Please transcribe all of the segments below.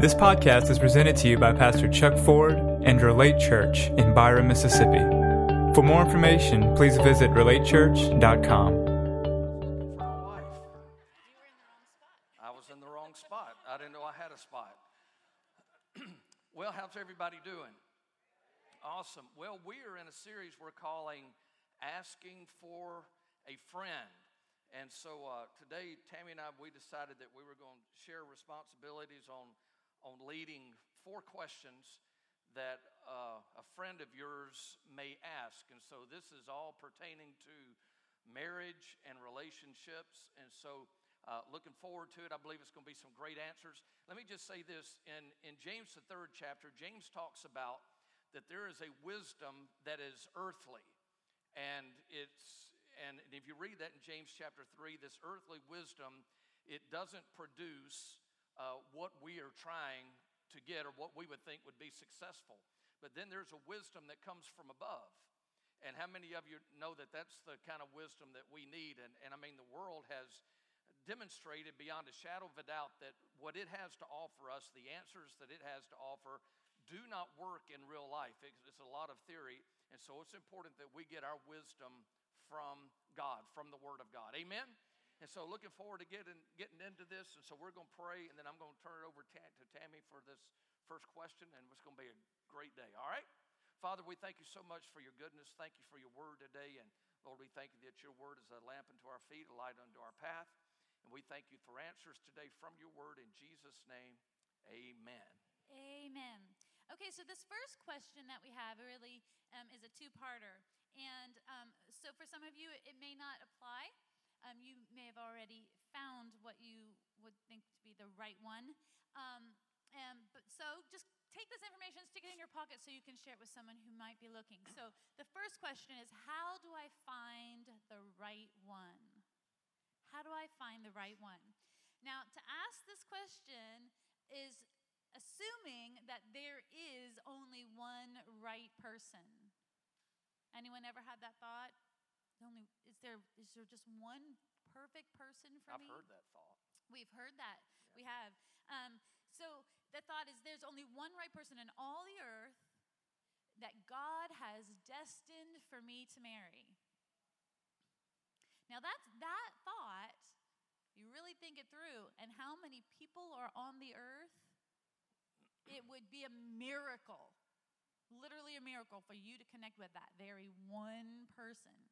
This podcast is presented to you by Pastor Chuck Ford and Relate Church in Byram, Mississippi. For more information, please visit relatechurch.com. I was in the wrong spot. I didn't know I had a spot. well, how's everybody doing? Awesome. Well, we are in a series we're calling Asking for a Friend. And so uh, today, Tammy and I, we decided that we were going to share responsibilities on, on leading four questions that uh, a friend of yours may ask. And so this is all pertaining to marriage and relationships. And so uh, looking forward to it. I believe it's going to be some great answers. Let me just say this in, in James, the third chapter, James talks about that there is a wisdom that is earthly. And it's and if you read that in James chapter 3, this earthly wisdom, it doesn't produce uh, what we are trying to get or what we would think would be successful. But then there's a wisdom that comes from above. And how many of you know that that's the kind of wisdom that we need? And, and I mean, the world has demonstrated beyond a shadow of a doubt that what it has to offer us, the answers that it has to offer, do not work in real life. It's, it's a lot of theory. And so it's important that we get our wisdom from God, from the Word of God. Amen? And so looking forward to getting, getting into this. And so we're going to pray, and then I'm going to turn it over to Tammy for this first question, and it's going to be a great day. All right? Father, we thank you so much for your goodness. Thank you for your word today. And Lord, we thank you that your word is a lamp unto our feet, a light unto our path. And we thank you for answers today from your word in Jesus' name. Amen. Amen. Okay, so this first question that we have really um, is a two parter. And um, so for some of you, it may not apply. Um, you may have already found what you would think to be the right one. Um, and, but so just take this information, stick it in your pocket so you can share it with someone who might be looking. So the first question is How do I find the right one? How do I find the right one? Now, to ask this question is assuming that there is only one right person. Anyone ever had that thought? Only is there is there just one perfect person for me? I've heard that thought. We've heard that. We have. Um, so the thought is there's only one right person in all the earth that God has destined for me to marry. Now that's that thought, you really think it through, and how many people are on the earth, it would be a miracle. Literally a miracle for you to connect with that very one person.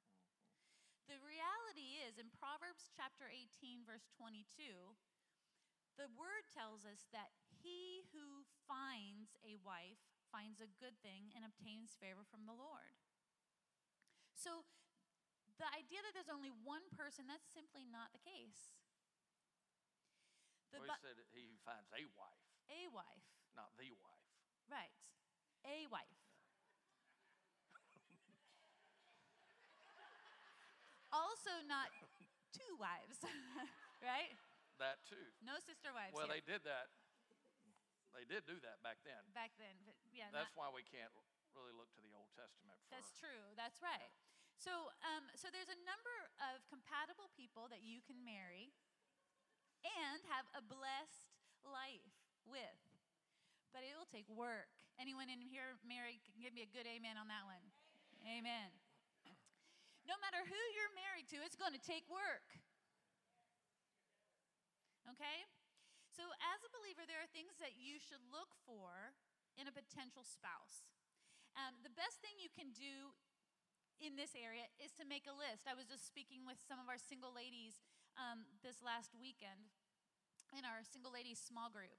Reality is, in Proverbs chapter 18, verse 22, the word tells us that he who finds a wife finds a good thing and obtains favor from the Lord. So, the idea that there's only one person, that's simply not the case. The well, he said he finds a wife, a wife, not the wife. right. A wife. Also, not two wives, right? That too. No sister wives. Well, they did that. They did do that back then. back then. But yeah, That's not- why we can't really look to the Old Testament for. That's true. That's right. So, um, so there's a number of compatible people that you can marry and have a blessed life with. But it will take work. Anyone in here married can give me a good amen on that one. Amen. No matter who you're married to, it's going to take work. Okay? So, as a believer, there are things that you should look for in a potential spouse. Um, the best thing you can do in this area is to make a list. I was just speaking with some of our single ladies um, this last weekend in our single ladies small group.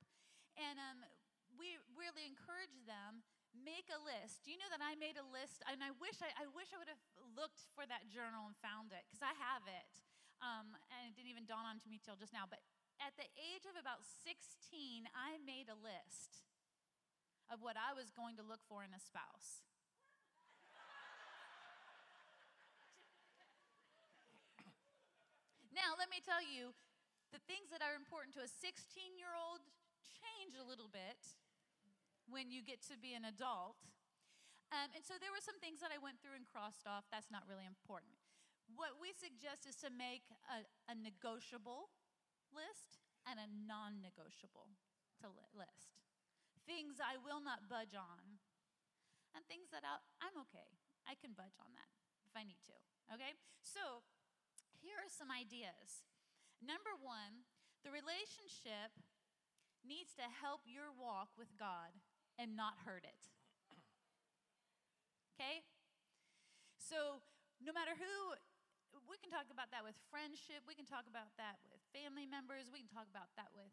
And um, we really encourage them make a list. Do you know that I made a list? And I wish I, I wish I would have looked for that journal and found it because I have it. Um, and it didn't even dawn on me till just now. But at the age of about 16, I made a list of what I was going to look for in a spouse. Now, let me tell you, the things that are important to a 16 year old change a little bit when you get to be an adult. Um, and so there were some things that I went through and crossed off. That's not really important. What we suggest is to make a, a negotiable list and a non negotiable li- list. Things I will not budge on, and things that I'll, I'm okay. I can budge on that if I need to. Okay? So, here are some ideas. Number one, the relationship needs to help your walk with God and not hurt it. Okay? So, no matter who, we can talk about that with friendship, we can talk about that with family members, we can talk about that with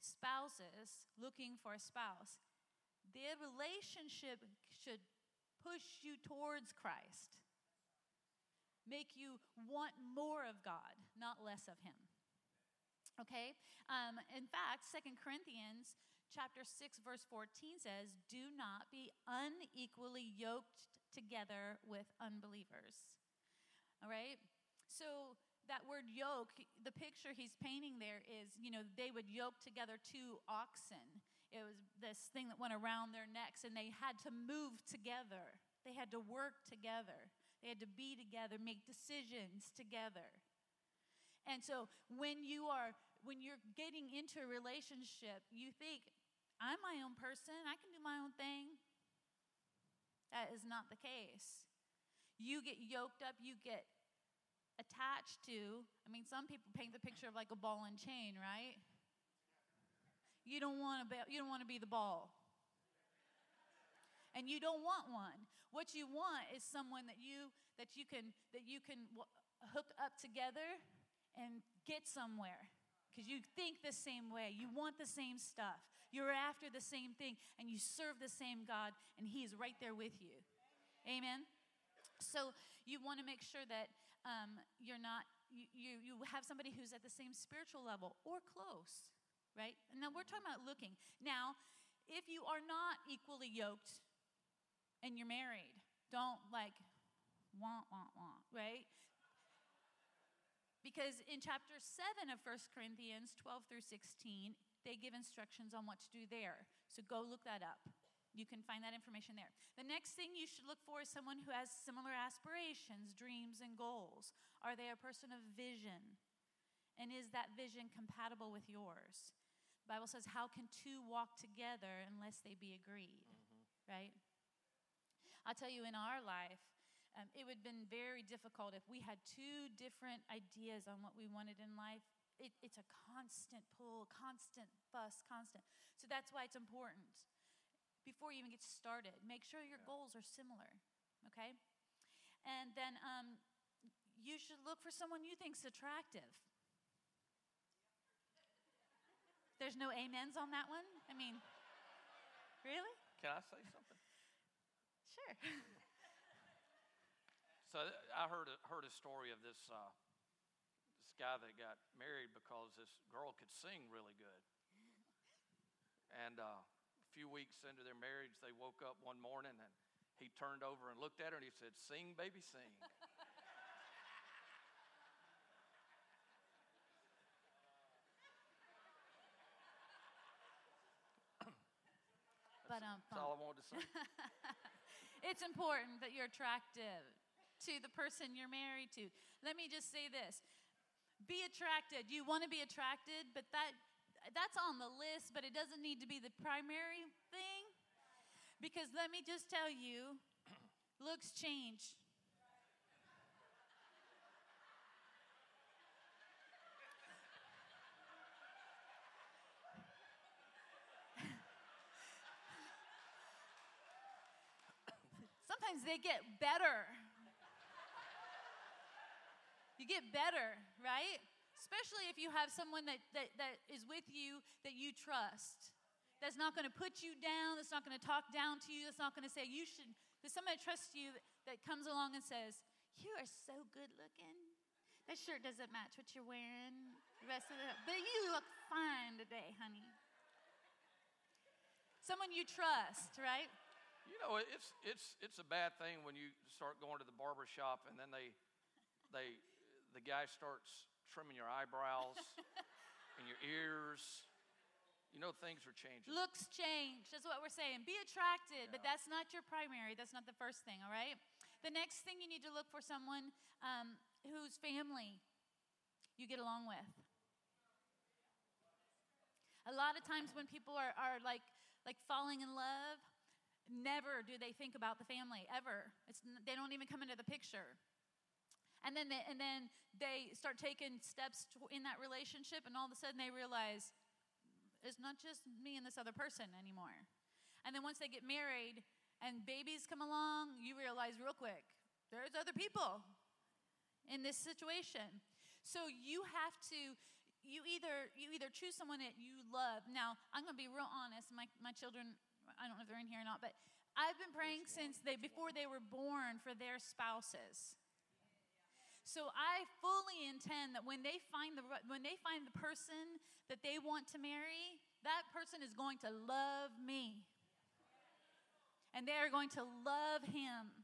spouses looking for a spouse. The relationship should push you towards Christ, make you want more of God, not less of Him. Okay? Um, in fact, Second Corinthians chapter 6 verse 14 says, "Do not be unequally yoked together with unbelievers." All right? So that word yoke, the picture he's painting there is, you know, they would yoke together two oxen. It was this thing that went around their necks, and they had to move together. They had to work together. They had to be together, make decisions together. And so when you are when you're getting into a relationship, you think, I'm my own person, I can do my own thing. That is not the case. You get yoked up, you get attached to. I mean, some people paint the picture of like a ball and chain, right? You don't want to be, you don't want to be the ball. And you don't want one. What you want is someone that you that you can that you can hook up together and get somewhere because you think the same way. You want the same stuff. You're after the same thing, and you serve the same God, and He is right there with you. Amen. So you want to make sure that um, you're not you, you you have somebody who's at the same spiritual level or close, right? And now we're talking about looking. Now, if you are not equally yoked and you're married, don't like want want want, right? Because in chapter 7 of 1 Corinthians 12 through 16, they give instructions on what to do there. So go look that up. You can find that information there. The next thing you should look for is someone who has similar aspirations, dreams, and goals. Are they a person of vision? And is that vision compatible with yours? The Bible says, How can two walk together unless they be agreed? Mm-hmm. Right? I'll tell you, in our life, um, it would have been very difficult if we had two different ideas on what we wanted in life. It, it's a constant pull, constant fuss, constant. So that's why it's important. Before you even get started, make sure your yeah. goals are similar, okay? And then um, you should look for someone you think's attractive. There's no amens on that one? I mean, really? Can I say something? Sure. So I heard a, heard a story of this uh, this guy that got married because this girl could sing really good. And uh, a few weeks into their marriage, they woke up one morning and he turned over and looked at her and he said, "Sing, baby, sing." but um, that's all I wanted to say. it's important that you're attractive to the person you're married to. Let me just say this be attracted. You want to be attracted, but that that's on the list, but it doesn't need to be the primary thing. Because let me just tell you, looks change. Sometimes they get better you get better, right? Especially if you have someone that, that, that is with you that you trust. That's not going to put you down. That's not going to talk down to you. That's not going to say, you should. There's somebody that trusts you that, that comes along and says, You are so good looking. That shirt doesn't match what you're wearing the rest of the but you look fine today, honey. Someone you trust, right? You know, it's it's it's a bad thing when you start going to the barber shop and then they they the guy starts trimming your eyebrows and your ears, you know things are changing. Looks change. That's what we're saying. Be attracted, yeah. but that's not your primary. That's not the first thing, all right? The next thing you need to look for someone um, whose family you get along with. A lot of times when people are, are like, like falling in love, never do they think about the family, ever. It's, they don't even come into the picture. And then, they, and then they start taking steps in that relationship, and all of a sudden they realize it's not just me and this other person anymore. And then once they get married and babies come along, you realize real quick there's other people in this situation. So you have to you either you either choose someone that you love. Now, I'm going to be real honest. My my children, I don't know if they're in here or not, but I've been praying since they before they were born for their spouses. So I fully intend that when they find the when they find the person that they want to marry, that person is going to love me. And they are going to love him.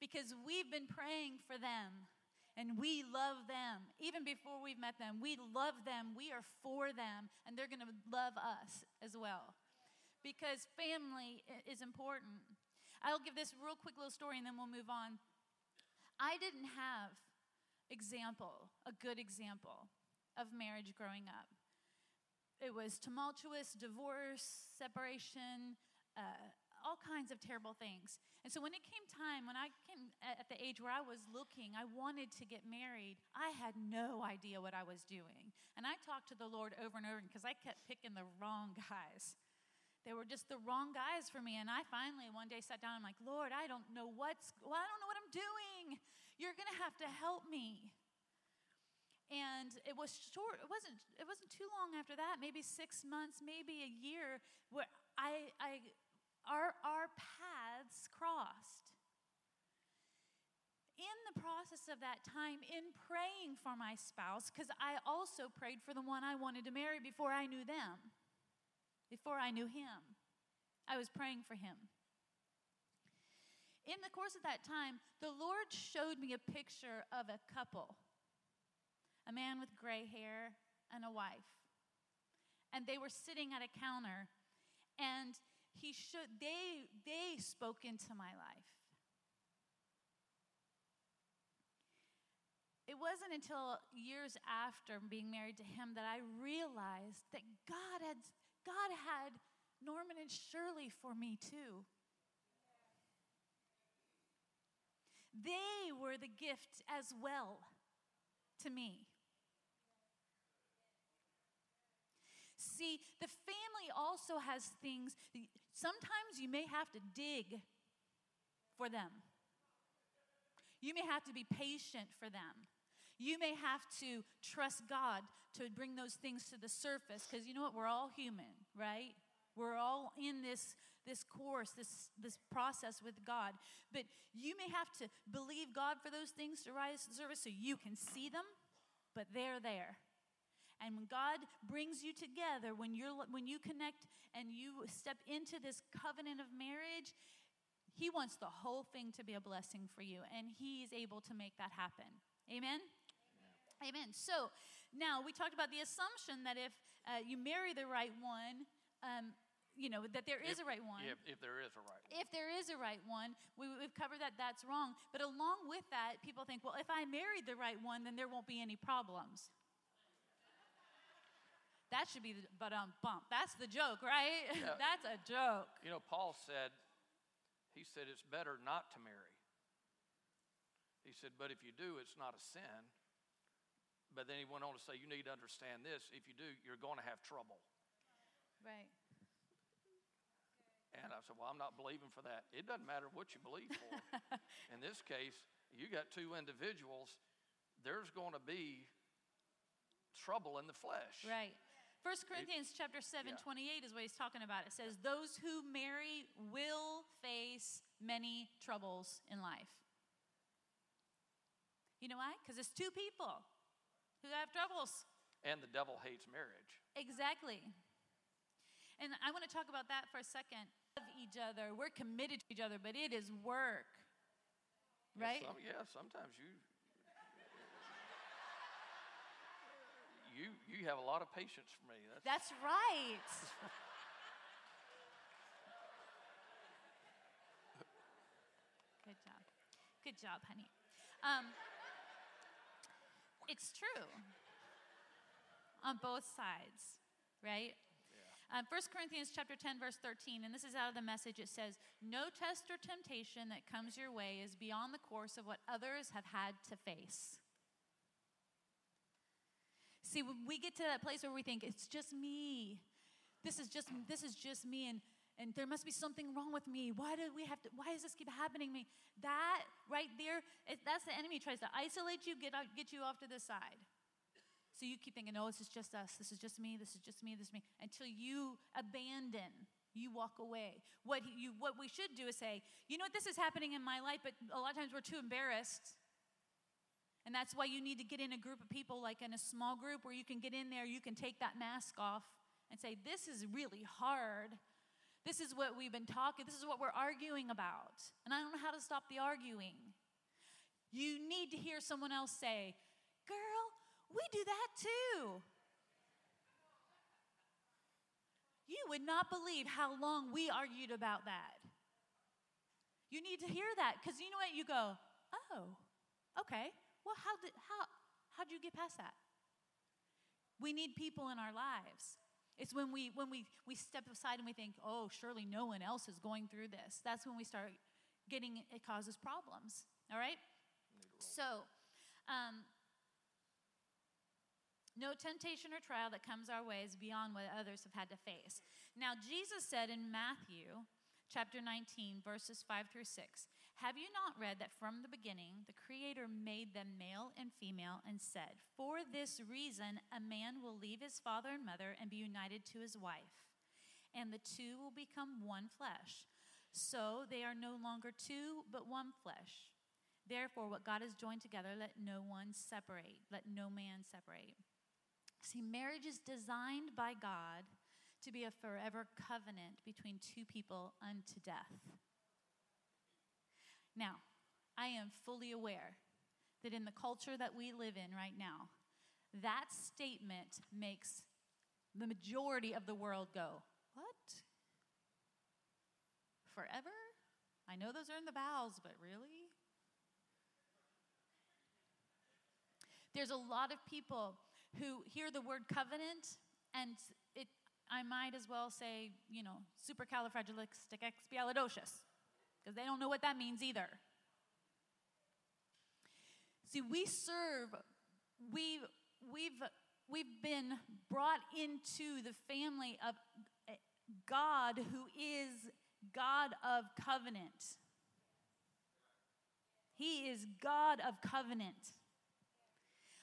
Because we've been praying for them and we love them. Even before we've met them, we love them, we are for them, and they're going to love us as well. Because family is important. I'll give this real quick little story and then we'll move on. I didn't have example, a good example of marriage growing up. It was tumultuous, divorce, separation, uh, all kinds of terrible things. And so when it came time, when I came at the age where I was looking, I wanted to get married, I had no idea what I was doing. And I talked to the Lord over and over because I kept picking the wrong guys. They were just the wrong guys for me. And I finally one day sat down, and I'm like, Lord, I don't know what's, well, I don't know what Doing. You're going to have to help me. And it was short, it wasn't, it wasn't too long after that, maybe six months, maybe a year, where I, I our, our paths crossed. In the process of that time, in praying for my spouse, because I also prayed for the one I wanted to marry before I knew them, before I knew him, I was praying for him. In the course of that time, the Lord showed me a picture of a couple a man with gray hair and a wife. And they were sitting at a counter, and he should they they spoke into my life it wasn't until years after being married to him that i realized that god had god had norman and shirley for me too they were the gift as well to me See, the family also has things, sometimes you may have to dig for them. You may have to be patient for them. You may have to trust God to bring those things to the surface because you know what? We're all human, right? We're all in this, this course, this, this process with God. But you may have to believe God for those things to rise to the surface so you can see them, but they're there. And when God brings you together, when, you're, when you connect and you step into this covenant of marriage, He wants the whole thing to be a blessing for you, and He is able to make that happen. Amen? Amen. Amen. So now we talked about the assumption that if uh, you marry the right one, um, you know that there is if, a right one. If, if there is a right one. If there is a right one, we, have covered that that's wrong. But along with that, people think, well, if I married the right one, then there won't be any problems. That should be the but um bump. That's the joke, right? Yeah. That's a joke. You know, Paul said, he said it's better not to marry. He said, but if you do, it's not a sin. But then he went on to say, you need to understand this. If you do, you're going to have trouble. Right. And I said, well, I'm not believing for that. It doesn't matter what you believe for. In this case, you got two individuals. There's going to be trouble in the flesh. Right. 1 Corinthians chapter 7, yeah. 28 is what he's talking about. It says, Those who marry will face many troubles in life. You know why? Because it's two people who have troubles. And the devil hates marriage. Exactly. And I want to talk about that for a second. Each other. We're committed to each other, but it is work. Right? Yeah, some, yeah sometimes you you, you have a lot of patience for me. That's, That's right. Good job. Good job, honey. Um, it's true on both sides. right? Um, 1 Corinthians chapter 10, verse 13, and this is out of the message. It says, No test or temptation that comes your way is beyond the course of what others have had to face. See, when we get to that place where we think, it's just me. This is just this is just me and and there must be something wrong with me. Why do we have to why does this keep happening to me? That right there, it, that's the enemy tries to isolate you, get get you off to the side. So you keep thinking, oh, this is just us. This is just me. This is just me. This is me. Until you abandon, you walk away. What, you, what we should do is say, you know what, this is happening in my life, but a lot of times we're too embarrassed. And that's why you need to get in a group of people, like in a small group where you can get in there, you can take that mask off and say, this is really hard. This is what we've been talking, this is what we're arguing about. And I don't know how to stop the arguing. You need to hear someone else say, Girl, we do that too. You would not believe how long we argued about that. You need to hear that because you know what? You go, oh, okay. Well, how did how how did you get past that? We need people in our lives. It's when we when we we step aside and we think, oh, surely no one else is going through this. That's when we start getting it causes problems. All right. So, um, no temptation or trial that comes our way is beyond what others have had to face. Now, Jesus said in Matthew chapter 19, verses 5 through 6, Have you not read that from the beginning the Creator made them male and female and said, For this reason a man will leave his father and mother and be united to his wife, and the two will become one flesh. So they are no longer two, but one flesh. Therefore, what God has joined together, let no one separate, let no man separate. See, marriage is designed by God to be a forever covenant between two people unto death. Now, I am fully aware that in the culture that we live in right now, that statement makes the majority of the world go, What? Forever? I know those are in the vows, but really? There's a lot of people who hear the word covenant and it I might as well say, you know, supercalifragilisticexpialidocious, because they don't know what that means either. See, we serve, we've, we've, we've been brought into the family of eh, God who is God of covenant. He is God of covenant.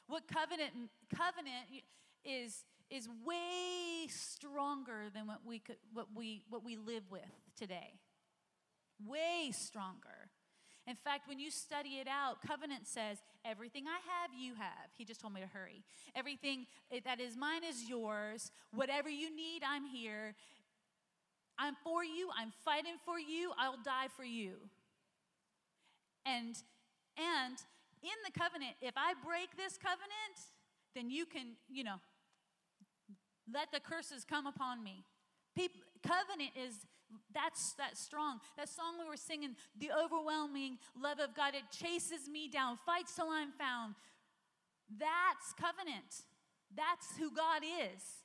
What covenant covenant is is way stronger than what we could what we what we live with today. Way stronger. In fact, when you study it out, covenant says, Everything I have, you have. He just told me to hurry. Everything that is mine is yours. Whatever you need, I'm here. I'm for you. I'm fighting for you. I'll die for you. And, and in the covenant, if I break this covenant, then you can, you know, let the curses come upon me. People, covenant is that's that strong. That song we were singing, the overwhelming love of God, it chases me down, fights till I'm found. That's covenant. That's who God is.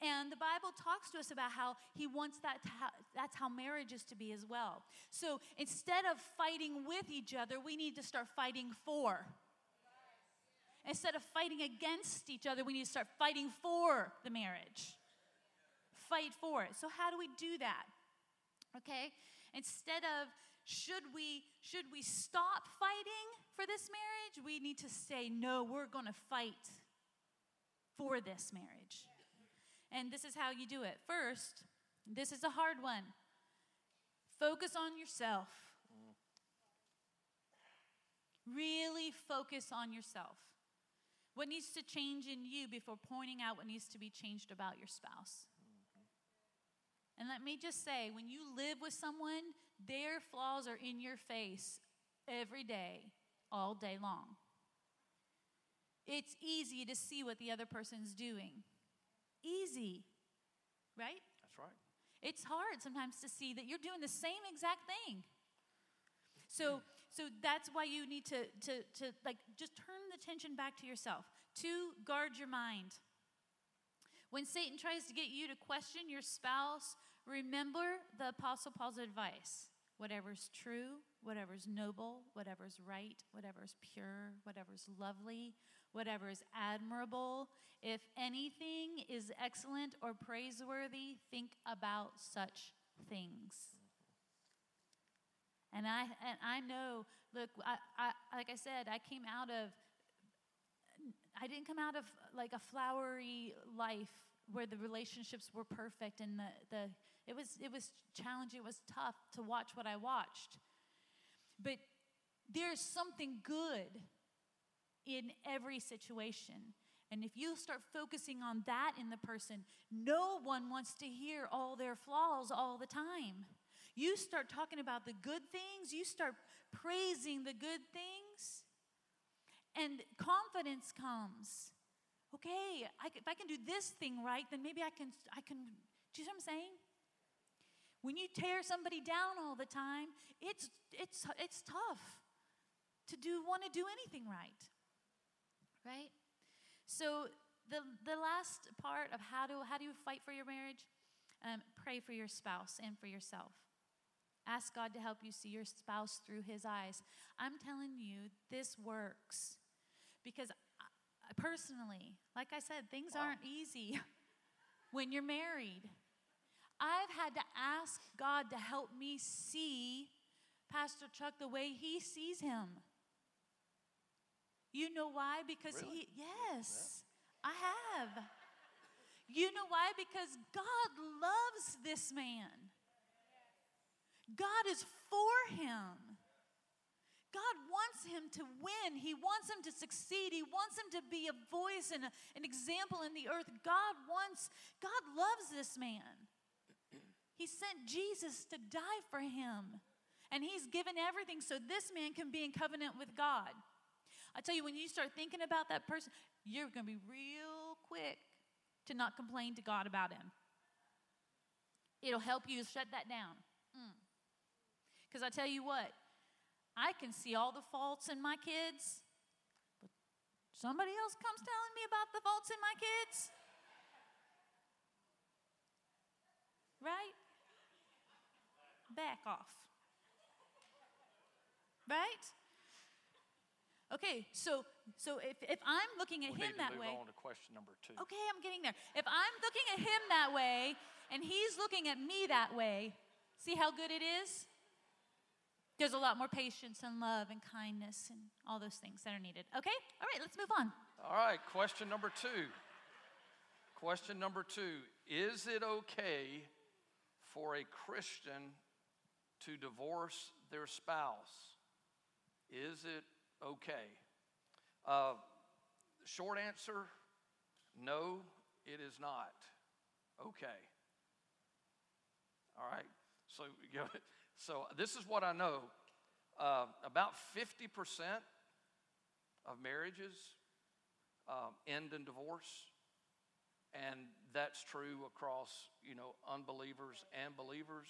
And the Bible talks to us about how He wants that to ha- that's how marriage is to be as well. So instead of fighting with each other, we need to start fighting for. Instead of fighting against each other, we need to start fighting for the marriage. Fight for it. So how do we do that? Okay? Instead of should we should we stop fighting for this marriage? We need to say no, we're going to fight for this marriage. And this is how you do it. First, this is a hard one. Focus on yourself. Really focus on yourself. What needs to change in you before pointing out what needs to be changed about your spouse? And let me just say, when you live with someone, their flaws are in your face every day, all day long. It's easy to see what the other person's doing easy, right? That's right. It's hard sometimes to see that you're doing the same exact thing. So, so that's why you need to, to, to like just turn the attention back to yourself. To guard your mind. When Satan tries to get you to question your spouse, remember the Apostle Paul's advice whatever's true, whatever's noble, whatever's right, whatever's pure, whatever's lovely, whatever is admirable, if anything is excellent or praiseworthy, think about such things. And I and I know, look, I, I like I said, I came out of I didn't come out of like a flowery life where the relationships were perfect and the, the it was it was challenging, it was tough to watch what I watched. But there's something good in every situation. And if you start focusing on that in the person, no one wants to hear all their flaws all the time. You start talking about the good things, you start praising the good things, and confidence comes. Okay, I, if I can do this thing right, then maybe I can, I can, do you know what I'm saying? When you tear somebody down all the time, it's, it's, it's tough to do, want to do anything right. Right? So the, the last part of how, do, how do you fight for your marriage? Um, pray for your spouse and for yourself. Ask God to help you see your spouse through his eyes. I'm telling you, this works. Because I, personally, like I said, things wow. aren't easy when you're married. I've had to ask God to help me see Pastor Chuck the way he sees him. You know why? Because really? he, yes, yeah. I have. You know why? Because God loves this man. God is for him. God wants him to win. He wants him to succeed. He wants him to be a voice and a, an example in the earth. God wants, God loves this man. He sent Jesus to die for him. And he's given everything so this man can be in covenant with God. I tell you, when you start thinking about that person, you're going to be real quick to not complain to God about him. It'll help you shut that down. Because mm. I tell you what, I can see all the faults in my kids, but somebody else comes telling me about the faults in my kids. Right? Back off. Right? Okay, so so if, if I'm looking at we him that way. On to question number two. Okay, I'm getting there. If I'm looking at him that way and he's looking at me that way, see how good it is? There's a lot more patience and love and kindness and all those things that are needed. Okay? All right, let's move on. All right, question number two. Question number two Is it okay for a Christian to divorce their spouse? Is it okay? Uh, short answer no, it is not okay. All right. So, so this is what I know. Uh, about 50% of marriages uh, end in divorce, and that's true across you know unbelievers and believers.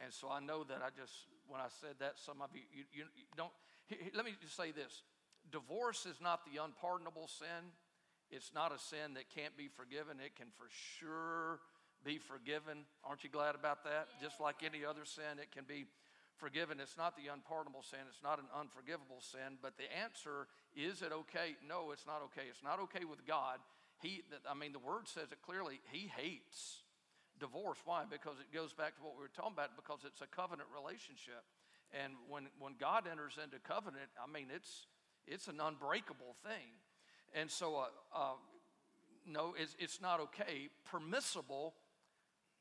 And so I know that I just when I said that, some of you you, you, you don't let me just say this divorce is not the unpardonable sin. It's not a sin that can't be forgiven. It can for sure be forgiven. Aren't you glad about that? Just like any other sin, it can be forgiven. It's not the unpardonable sin, it's not an unforgivable sin. But the answer is it okay? No, it's not okay. It's not okay with God. He, I mean, the word says it clearly. He hates divorce. Why? Because it goes back to what we were talking about, because it's a covenant relationship. And when, when God enters into covenant, I mean, it's, it's an unbreakable thing. And so, uh, uh, no, it's, it's not okay. Permissible,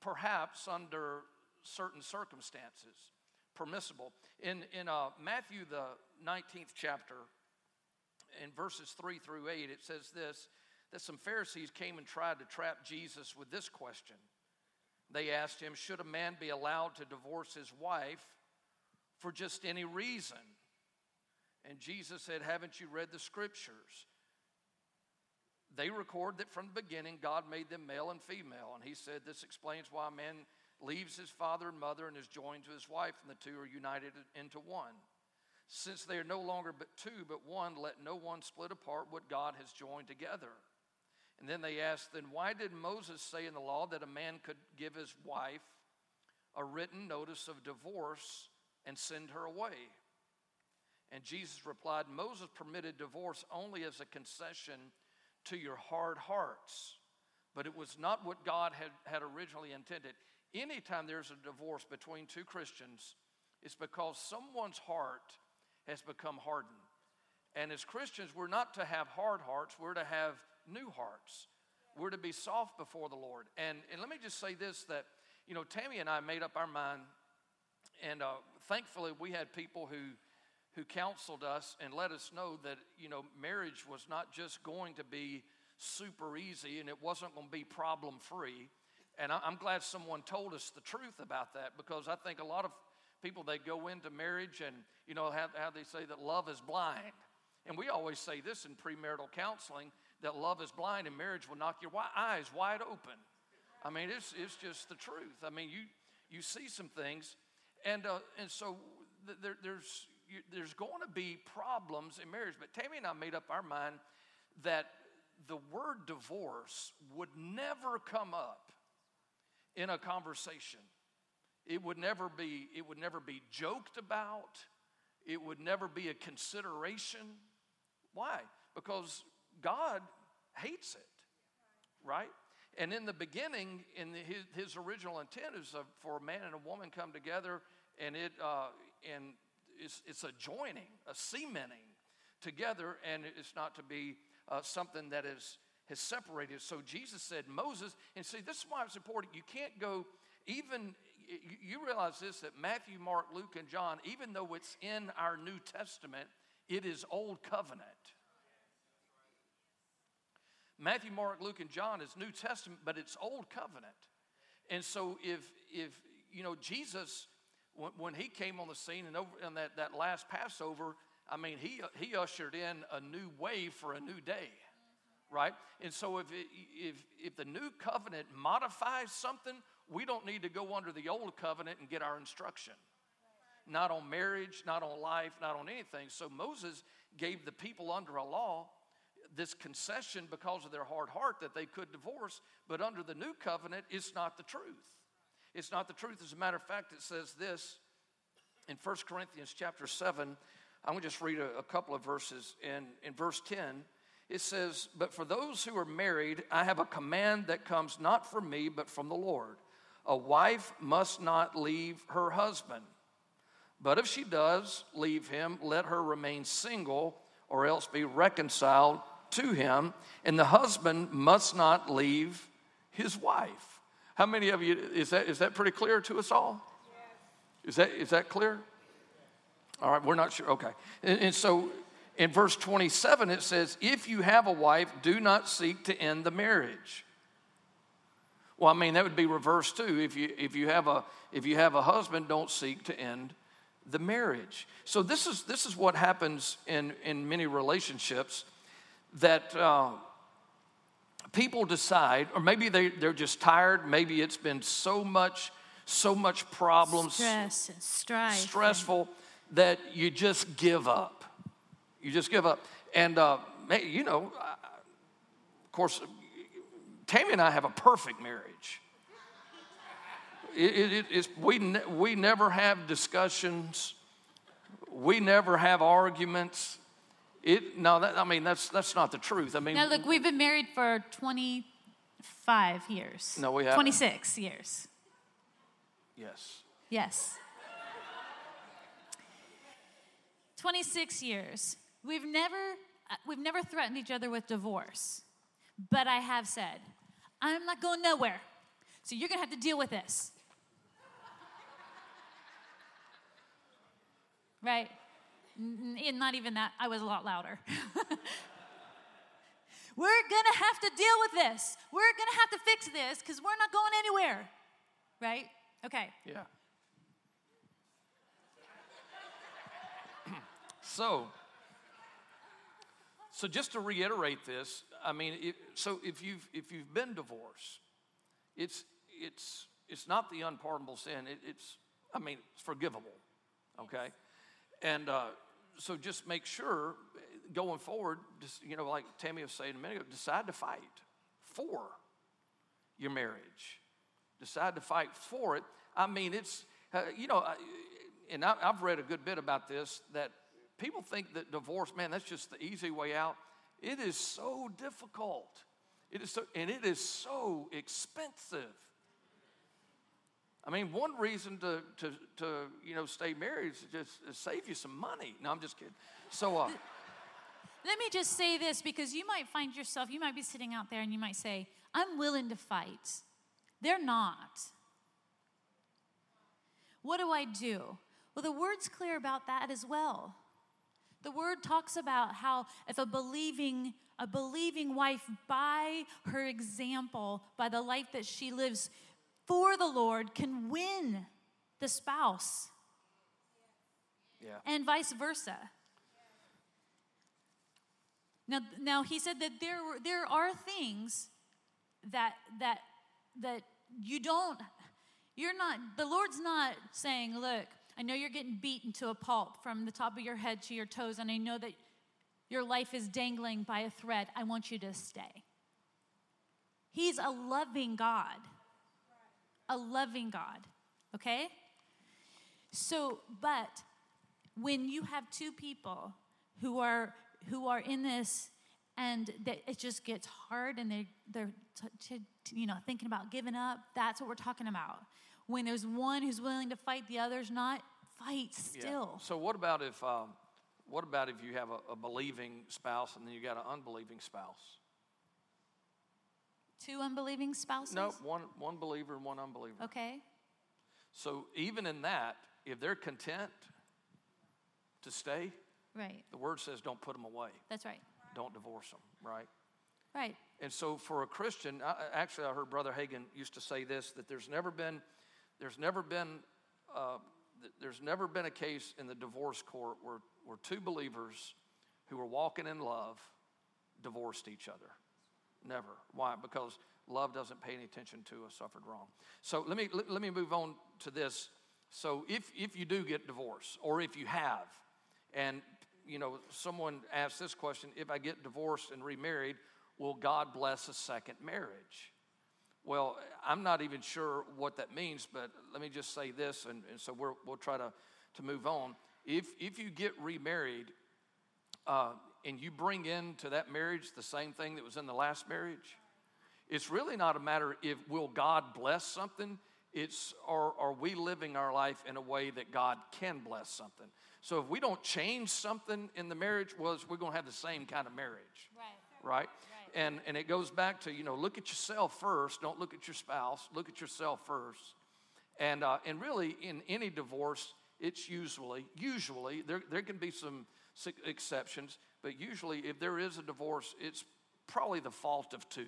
perhaps under certain circumstances. Permissible. In, in uh, Matthew, the 19th chapter, in verses 3 through 8, it says this that some Pharisees came and tried to trap Jesus with this question. They asked him, Should a man be allowed to divorce his wife for just any reason. And Jesus said, Haven't you read the scriptures? They record that from the beginning God made them male and female. And he said, This explains why a man leaves his father and mother and is joined to his wife, and the two are united into one. Since they are no longer but two, but one, let no one split apart what God has joined together. And then they asked, Then why did Moses say in the law that a man could give his wife a written notice of divorce and send her away? And Jesus replied, Moses permitted divorce only as a concession to your hard hearts, but it was not what God had, had originally intended. Anytime there's a divorce between two Christians, it's because someone's heart has become hardened. And as Christians, we're not to have hard hearts, we're to have new hearts. We're to be soft before the Lord. And, and let me just say this that, you know, Tammy and I made up our mind, and uh, thankfully we had people who who counseled us and let us know that you know marriage was not just going to be super easy and it wasn't going to be problem free and i'm glad someone told us the truth about that because i think a lot of people they go into marriage and you know how, how they say that love is blind and we always say this in premarital counseling that love is blind and marriage will knock your eyes wide open i mean it's, it's just the truth i mean you you see some things and uh, and so there, there's you, there's going to be problems in marriage. But Tammy and I made up our mind that the word divorce would never come up in a conversation. It would never be, it would never be joked about. It would never be a consideration. Why? Because God hates it, right? And in the beginning, in the, his, his original intent is for a man and a woman come together, and it uh, and it's, it's a joining, a cementing together, and it's not to be uh, something that is has separated. So Jesus said, Moses, and see, this is why it's important. You can't go, even, you realize this that Matthew, Mark, Luke, and John, even though it's in our New Testament, it is Old Covenant. Matthew, Mark, Luke, and John is New Testament, but it's Old Covenant. And so if, if you know, Jesus when, when he came on the scene and over in that, that last Passover, I mean, he, he ushered in a new way for a new day, right? And so if, it, if, if the new covenant modifies something, we don't need to go under the old covenant and get our instruction. Not on marriage, not on life, not on anything. So Moses gave the people under a law this concession because of their hard heart that they could divorce, but under the new covenant, it's not the truth. It's not the truth. As a matter of fact, it says this in 1 Corinthians chapter 7. I'm going to just read a, a couple of verses. In, in verse 10, it says, But for those who are married, I have a command that comes not from me, but from the Lord. A wife must not leave her husband. But if she does leave him, let her remain single or else be reconciled to him. And the husband must not leave his wife. How many of you, is that, is that pretty clear to us all? Is that, is that clear? All right, we're not sure. Okay. And, and so in verse 27, it says, If you have a wife, do not seek to end the marriage. Well, I mean, that would be reversed too. If you, if you, have, a, if you have a husband, don't seek to end the marriage. So this is, this is what happens in, in many relationships that uh, people decide, or maybe they, they're just tired, maybe it's been so much, so much problems, stress, strife, stressful that you just give up. You just give up. And, uh, you know, of course, Tammy and I have a perfect marriage. It, it, it's, we, ne- we never have discussions. We never have arguments. It, no, that, I mean, that's, that's not the truth. I mean, now look, we've been married for 25 years. No, we have 26 years. Yes. Yes. 26 years. We've never, we've never threatened each other with divorce. But I have said, I'm not going nowhere. So you're going to have to deal with this. right? N- not even that, I was a lot louder. we're gonna have to deal with this. We're gonna have to fix this because we're not going anywhere. Right? Okay. Yeah. so, so just to reiterate this, I mean, it, so if you've if you've been divorced, it's it's it's not the unpardonable sin. It, it's I mean, it's forgivable. Okay, and uh, so just make sure going forward, just, you know, like Tammy was saying a minute ago, decide to fight. for your marriage. Decide to fight for it. I mean, it's, uh, you know, and I, I've read a good bit about this that people think that divorce, man, that's just the easy way out. It is so difficult. It is so, and it is so expensive. I mean, one reason to, to, to you know, stay married is to just to save you some money. No, I'm just kidding. So, uh, let me just say this because you might find yourself, you might be sitting out there and you might say, I'm willing to fight. They're not. What do I do? Well, the word's clear about that as well. The word talks about how if a believing a believing wife by her example, by the life that she lives for the Lord can win the spouse. Yeah. And vice versa. Now, now he said that there, there are things that, that, that you don't, you're not, the Lord's not saying, look, I know you're getting beaten to a pulp from the top of your head to your toes, and I know that your life is dangling by a thread. I want you to stay. He's a loving God. A loving God, okay? So, but when you have two people who are who are in this and that it just gets hard and they they're t- t- you know thinking about giving up that's what we're talking about when there's one who's willing to fight the other's not fight still yeah. so what about if um, what about if you have a, a believing spouse and then you got an unbelieving spouse two unbelieving spouses no one one believer and one unbeliever okay so even in that if they're content to stay Right. The word says don't put them away. That's right. Don't divorce them, right? Right. And so for a Christian, I, actually, I heard Brother Hagin used to say this: that there's never been, there's never been, uh, there's never been a case in the divorce court where where two believers who were walking in love divorced each other. Never. Why? Because love doesn't pay any attention to a suffered wrong. So let me let, let me move on to this. So if if you do get divorced, or if you have, and you know, someone asked this question if I get divorced and remarried, will God bless a second marriage? Well, I'm not even sure what that means, but let me just say this, and, and so we will try to, to move on. If, if you get remarried uh, and you bring into that marriage the same thing that was in the last marriage, it's really not a matter if will God bless something, it's are, are we living our life in a way that God can bless something? So if we don't change something in the marriage, was we're going to have the same kind of marriage. Right. Right? And, and it goes back to, you know, look at yourself first. Don't look at your spouse. Look at yourself first. And, uh, and really, in any divorce, it's usually, usually, there, there can be some exceptions, but usually, if there is a divorce, it's probably the fault of two.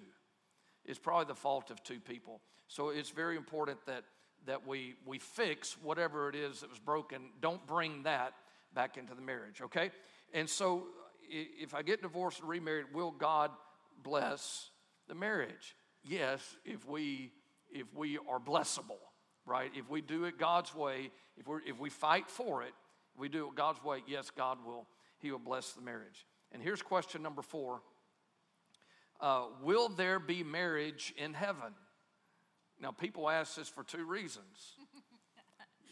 It's probably the fault of two people. So it's very important that, that we, we fix whatever it is that was broken. Don't bring that back into the marriage, okay? And so if I get divorced and remarried, will God bless the marriage? Yes, if we if we are blessable, right? If we do it God's way, if we if we fight for it, we do it God's way, yes, God will He will bless the marriage. And here's question number four: uh, Will there be marriage in heaven? Now, people ask this for two reasons.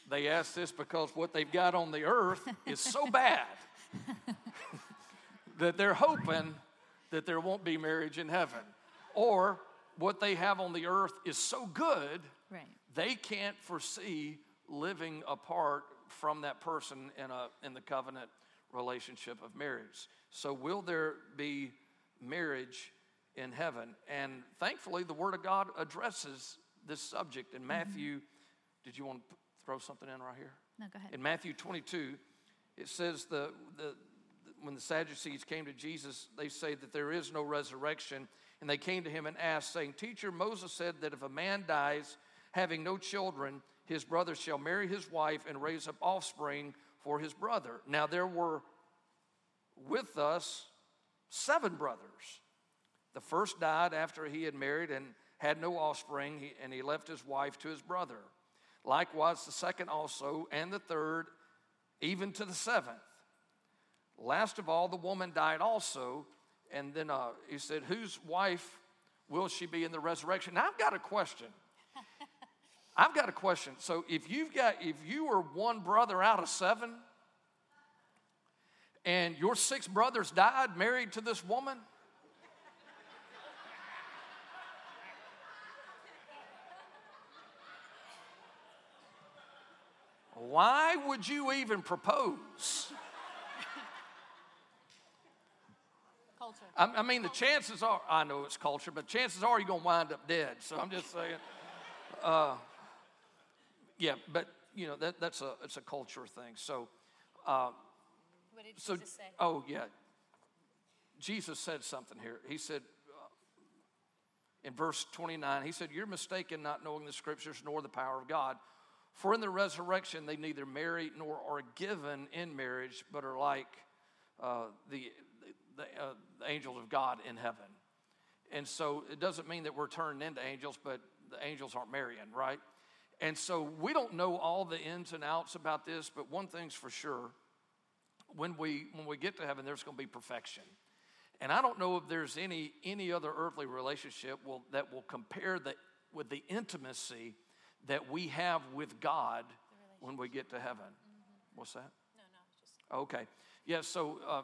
They ask this because what they've got on the earth is so bad that they're hoping that there won't be marriage in heaven. Or what they have on the earth is so good, right. they can't foresee living apart from that person in, a, in the covenant relationship of marriage. So, will there be marriage in heaven? And thankfully, the Word of God addresses this subject in mm-hmm. Matthew. Mm-hmm. Did you want to throw something in right here? No, go ahead. In Matthew 22, it says the, the, when the Sadducees came to Jesus, they say that there is no resurrection. And they came to him and asked, saying, Teacher, Moses said that if a man dies having no children, his brother shall marry his wife and raise up offspring for his brother. Now there were with us seven brothers. The first died after he had married and had no offspring, and he left his wife to his brother. Likewise, the second also, and the third, even to the seventh. Last of all, the woman died also. And then uh, he said, Whose wife will she be in the resurrection? Now, I've got a question. I've got a question. So if you've got if you were one brother out of seven and your six brothers died married to this woman, why would you even propose? Culture. I, I mean, the chances are, I know it's culture, but chances are you're going to wind up dead. So I'm just saying. Uh, yeah, but, you know, that, that's a, it's a culture thing. So, uh, What did so, Jesus say? oh, yeah. Jesus said something here. He said, uh, in verse 29, he said, You're mistaken not knowing the scriptures nor the power of God. For in the resurrection, they neither marry nor are given in marriage, but are like uh, the, the, uh, the angels of God in heaven. And so it doesn't mean that we're turned into angels, but the angels aren't marrying, right? And so we don't know all the ins and outs about this, but one thing's for sure. When we when we get to heaven there's going to be perfection. And i don't know if there's any any other earthly relationship will, that will compare the, with the intimacy that we have with god when we get to heaven. What's that? No, no, just okay. Yeah so uh,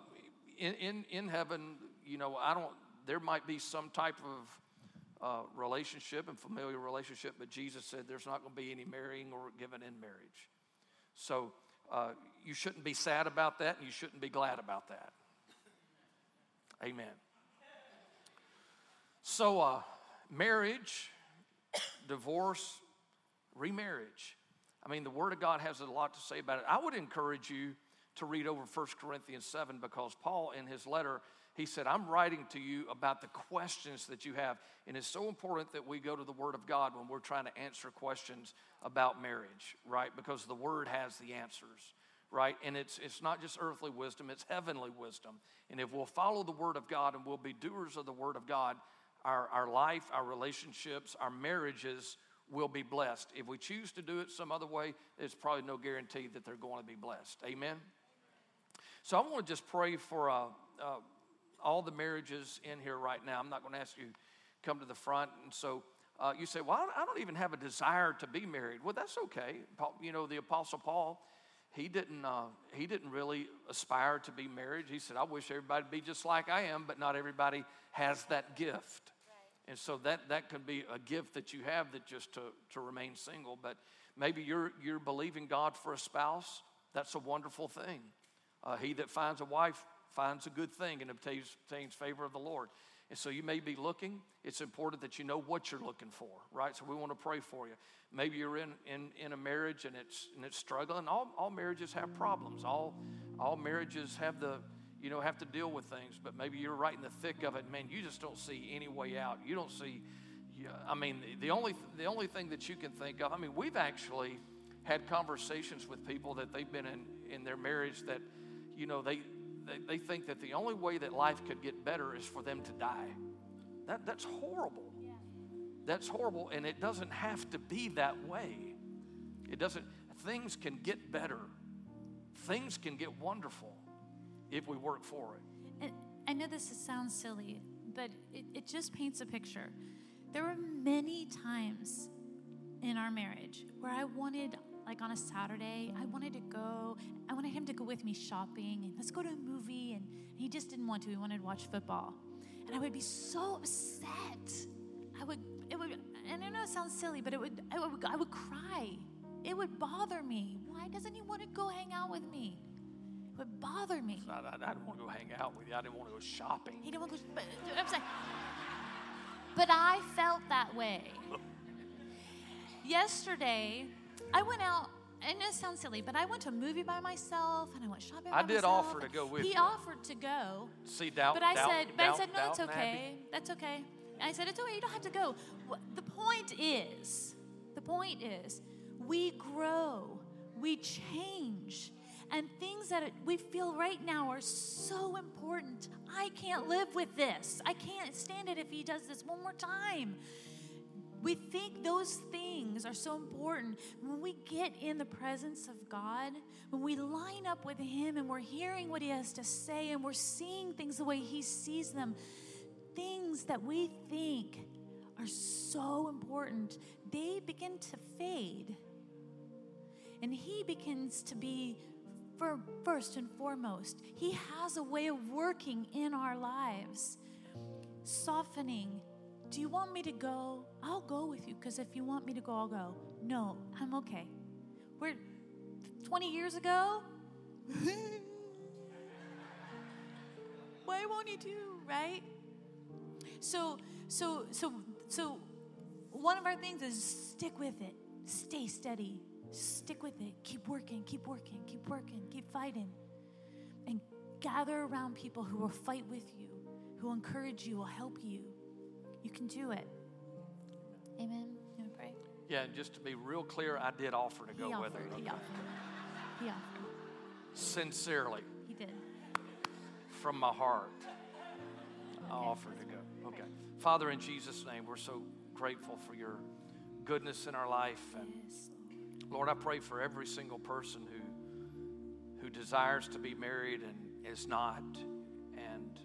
in, in in heaven you know i don't there might be some type of uh, relationship and familiar relationship but jesus said there's not going to be any marrying or given in marriage so uh, you shouldn't be sad about that and you shouldn't be glad about that. Amen. So, uh, marriage, divorce, remarriage. I mean, the Word of God has a lot to say about it. I would encourage you to read over 1 Corinthians 7 because Paul, in his letter, he said, I'm writing to you about the questions that you have. And it's so important that we go to the Word of God when we're trying to answer questions about marriage, right? Because the Word has the answers, right? And it's, it's not just earthly wisdom, it's heavenly wisdom. And if we'll follow the Word of God and we'll be doers of the Word of God, our, our life, our relationships, our marriages will be blessed. If we choose to do it some other way, there's probably no guarantee that they're going to be blessed. Amen? So I want to just pray for uh, uh, all the marriages in here right now. I'm not going to ask you to come to the front. And so uh, you say, well, I don't- I don't even have a desire to be married. Well, that's okay. Paul, you know, the Apostle Paul, he didn't, uh, he didn't really aspire to be married. He said, I wish everybody to be just like I am, but not everybody has that gift. And so that, that can be a gift that you have that just to, to remain single. But maybe you're, you're believing God for a spouse. That's a wonderful thing. Uh, he that finds a wife finds a good thing and obtains, obtains favor of the Lord. And so you may be looking. It's important that you know what you're looking for, right? So we want to pray for you. Maybe you're in, in, in a marriage and it's, and it's struggling. All, all marriages have problems. All, all marriages have the, you know, have to deal with things. But maybe you're right in the thick of it. Man, you just don't see any way out. You don't see, I mean, the, only, the only thing that you can think of, I mean, we've actually had conversations with people that they've been in, in their marriage that, you know, they, they, they think that the only way that life could get better is for them to die. That, that's horrible. That's horrible, and it doesn't have to be that way. It doesn't, things can get better, things can get wonderful if we work for it. And I know this sounds silly, but it, it just paints a picture. There were many times in our marriage where I wanted, like on a Saturday, I wanted to go, I wanted him to go with me shopping and let's go to a movie. And he just didn't want to. He wanted to watch football. And I would be so upset. I would, it would, and I know it sounds silly, but it would, I would, I would cry. It would bother me. Why doesn't he want to go hang out with me? It would bother me. I, I, I didn't want to go hang out with you, I didn't want to go shopping. He didn't want to go. But, I'm saying, but I felt that way. Yesterday, I went out. And it sounds silly, but I went to a movie by myself, and I went shopping. By I did myself. offer to go with He you. offered to go, See, doubt, but I doubt, said, but doubt, I said, no, it's okay. That's okay. And I said, it's okay. You don't have to go. The point is, the point is, we grow, we change, and things that we feel right now are so important. I can't live with this. I can't stand it if he does this one more time. We think those things are so important. When we get in the presence of God, when we line up with Him and we're hearing what He has to say and we're seeing things the way He sees them, things that we think are so important, they begin to fade. And He begins to be for first and foremost. He has a way of working in our lives, softening. Do you want me to go? I'll go with you because if you want me to go, I'll go. No, I'm okay. We're 20 years ago. Why won't you do, right? So, so, so, so, one of our things is stick with it, stay steady, stick with it, keep working, keep working, keep working, keep fighting, and gather around people who will fight with you, who will encourage you, will help you. You can do it. Amen. You want to pray? Yeah, and just to be real clear, I did offer to go he with offered, her. He okay? offered. He offered. Sincerely, He did. from my heart, I offer to go. Okay. Father, in Jesus' name, we're so grateful for your goodness in our life. And Yes, Lord, I pray for every single person who, who desires to be married and is not. And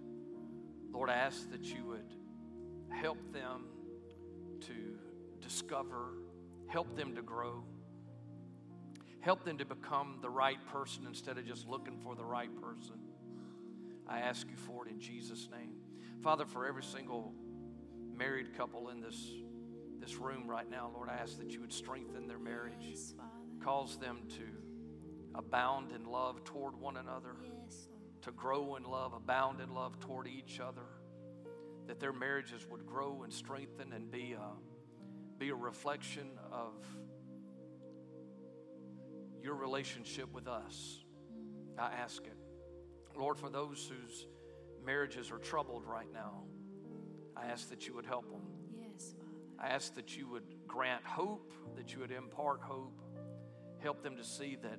Lord, I ask that you would help them to discover, help them to grow, help them to become the right person instead of just looking for the right person. I ask you for it in Jesus' name. Father, for every single married couple in this, this room right now, Lord, I ask that you would strengthen their marriage Yes, cause them to abound in love toward one another, Yes, to grow in love, abound in love toward each other, that their marriages would grow and strengthen and be a, be a reflection of your relationship with us. I ask it. Lord, for those whose marriages are troubled right now, I ask that you would help them. Yes, Father. I ask that you would grant hope, that you would impart hope, help them to see that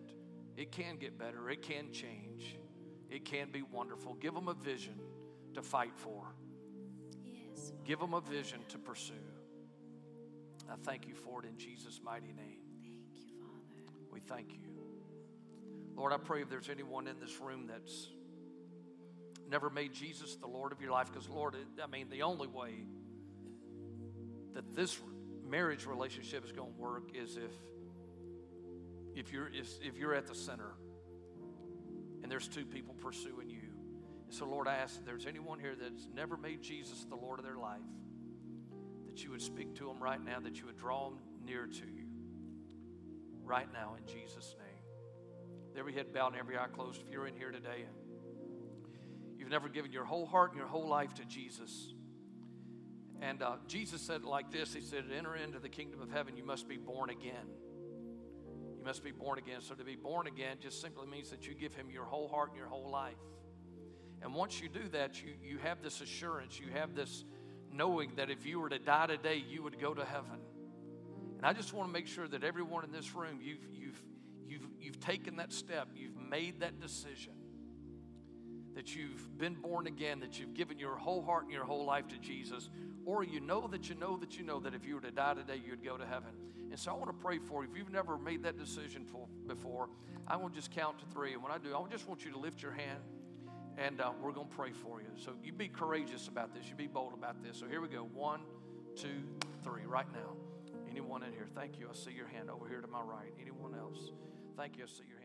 it can get better, it can change, it can be wonderful. Give them a vision to fight for. Give them a vision to pursue. I thank you for it in Jesus' mighty name. Thank you, Father. We thank you. Lord, I pray if there's anyone in this room that's never made Jesus the Lord of your life, because, Lord, I mean, the only way that this marriage relationship is going to work is if if you're if, if you're at the center and there's two people pursuing you so lord i ask if there's anyone here that's never made jesus the lord of their life that you would speak to them right now that you would draw them near to you right now in jesus name every head bowed and every eye closed if you're in here today you've never given your whole heart and your whole life to jesus and uh, Jesus said like this He said, Enter into the kingdom of heaven, you must be born again. You must be born again. So to be born again just simply means that you give Him your whole heart and your whole life. And once you do that, you, you have this assurance, you have this knowing that if you were to die today, you would go to heaven. And I just want to make sure that everyone in this room, you've, you've, you've, you've taken that step, you've made that decision that you've been born again, that you've given your whole heart and your whole life to Jesus, or you know that you know that you know that if you were to die today, you'd go to heaven. And so I want to pray for you. If you've never made that decision for, before, I want to just count to three. And when I do, I just want you to lift your hand and uh, we're going to pray for you. So you be courageous about this. You be bold about this. So here we go. One, two, three, right now. Anyone in here? Thank you. I see your hand over here to my right. Anyone else? Thank you. I see your.